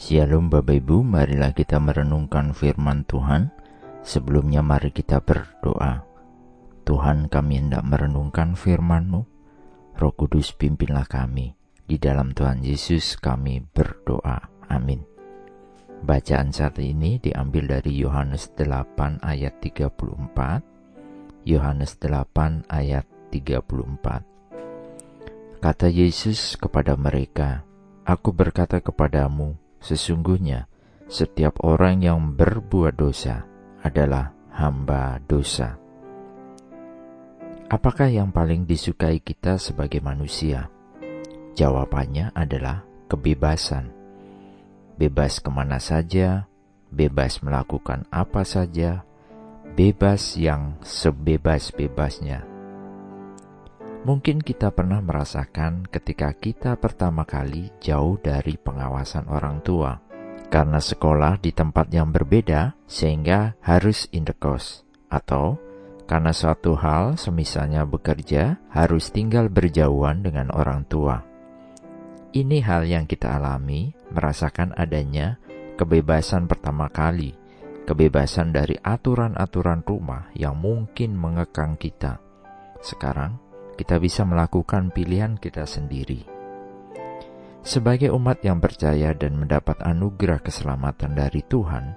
Shalom Bapak Ibu, marilah kita merenungkan firman Tuhan. Sebelumnya mari kita berdoa. Tuhan kami hendak merenungkan firman-Mu. Roh Kudus pimpinlah kami. Di dalam Tuhan Yesus kami berdoa. Amin. Bacaan saat ini diambil dari Yohanes 8 ayat 34. Yohanes 8 ayat 34. Kata Yesus kepada mereka, Aku berkata kepadamu, Sesungguhnya, setiap orang yang berbuat dosa adalah hamba dosa. Apakah yang paling disukai kita sebagai manusia? Jawabannya adalah kebebasan. Bebas ke mana saja, bebas melakukan apa saja, bebas yang sebebas-bebasnya. Mungkin kita pernah merasakan ketika kita pertama kali jauh dari pengawasan orang tua. Karena sekolah di tempat yang berbeda, sehingga harus indekos. Atau karena suatu hal, semisalnya bekerja, harus tinggal berjauhan dengan orang tua. Ini hal yang kita alami, merasakan adanya kebebasan pertama kali, kebebasan dari aturan-aturan rumah yang mungkin mengekang kita. Sekarang, kita bisa melakukan pilihan kita sendiri. Sebagai umat yang percaya dan mendapat anugerah keselamatan dari Tuhan,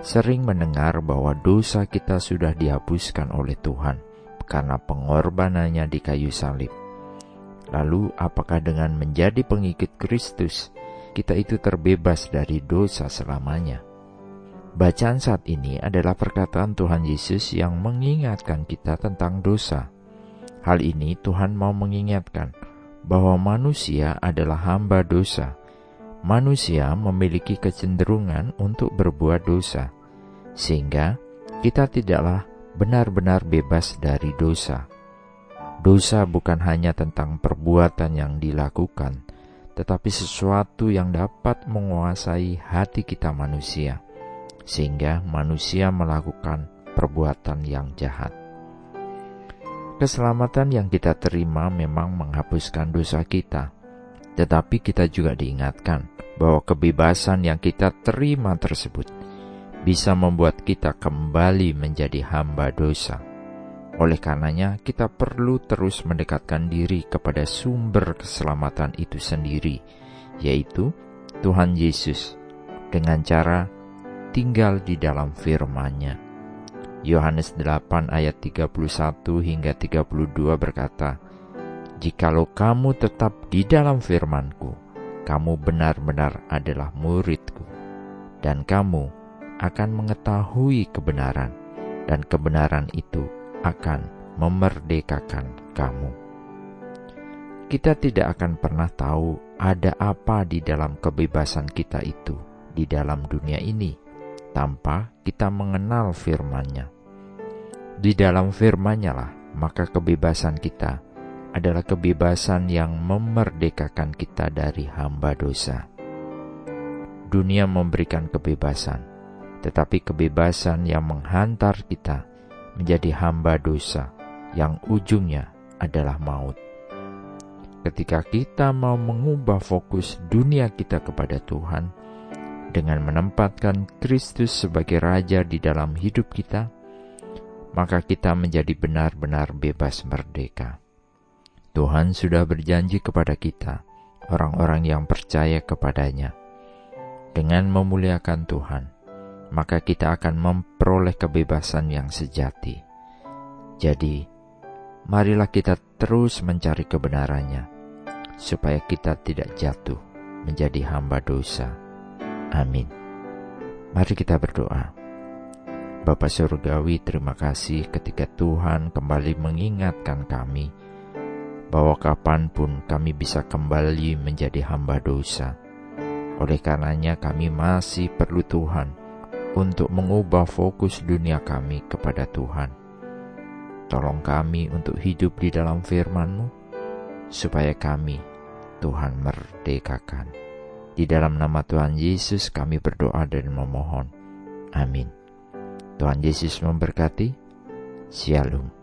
sering mendengar bahwa dosa kita sudah dihapuskan oleh Tuhan karena pengorbanannya di kayu salib. Lalu, apakah dengan menjadi pengikut Kristus, kita itu terbebas dari dosa selamanya? Bacaan saat ini adalah perkataan Tuhan Yesus yang mengingatkan kita tentang dosa Hal ini Tuhan mau mengingatkan bahwa manusia adalah hamba dosa. Manusia memiliki kecenderungan untuk berbuat dosa, sehingga kita tidaklah benar-benar bebas dari dosa. Dosa bukan hanya tentang perbuatan yang dilakukan, tetapi sesuatu yang dapat menguasai hati kita manusia, sehingga manusia melakukan perbuatan yang jahat. Keselamatan yang kita terima memang menghapuskan dosa kita, tetapi kita juga diingatkan bahwa kebebasan yang kita terima tersebut bisa membuat kita kembali menjadi hamba dosa. Oleh karenanya, kita perlu terus mendekatkan diri kepada sumber keselamatan itu sendiri, yaitu Tuhan Yesus, dengan cara tinggal di dalam firman-Nya. Yohanes 8 ayat 31 hingga 32 berkata, Jikalau kamu tetap di dalam firmanku, kamu benar-benar adalah muridku, dan kamu akan mengetahui kebenaran, dan kebenaran itu akan memerdekakan kamu. Kita tidak akan pernah tahu ada apa di dalam kebebasan kita itu di dalam dunia ini tanpa kita mengenal firman-Nya. Di dalam firman-Nya lah, maka kebebasan kita adalah kebebasan yang memerdekakan kita dari hamba dosa. Dunia memberikan kebebasan, tetapi kebebasan yang menghantar kita menjadi hamba dosa yang ujungnya adalah maut. Ketika kita mau mengubah fokus dunia kita kepada Tuhan, dengan menempatkan Kristus sebagai Raja di dalam hidup kita, maka kita menjadi benar-benar bebas merdeka. Tuhan sudah berjanji kepada kita, orang-orang yang percaya kepadanya. Dengan memuliakan Tuhan, maka kita akan memperoleh kebebasan yang sejati. Jadi, marilah kita terus mencari kebenarannya, supaya kita tidak jatuh menjadi hamba dosa Amin. Mari kita berdoa. Bapa Surgawi, terima kasih ketika Tuhan kembali mengingatkan kami bahwa kapan pun kami bisa kembali menjadi hamba dosa. Oleh karenanya kami masih perlu Tuhan untuk mengubah fokus dunia kami kepada Tuhan. Tolong kami untuk hidup di dalam firman-Mu, supaya kami Tuhan merdekakan. Di dalam nama Tuhan Yesus kami berdoa dan memohon. Amin. Tuhan Yesus memberkati. Shalom.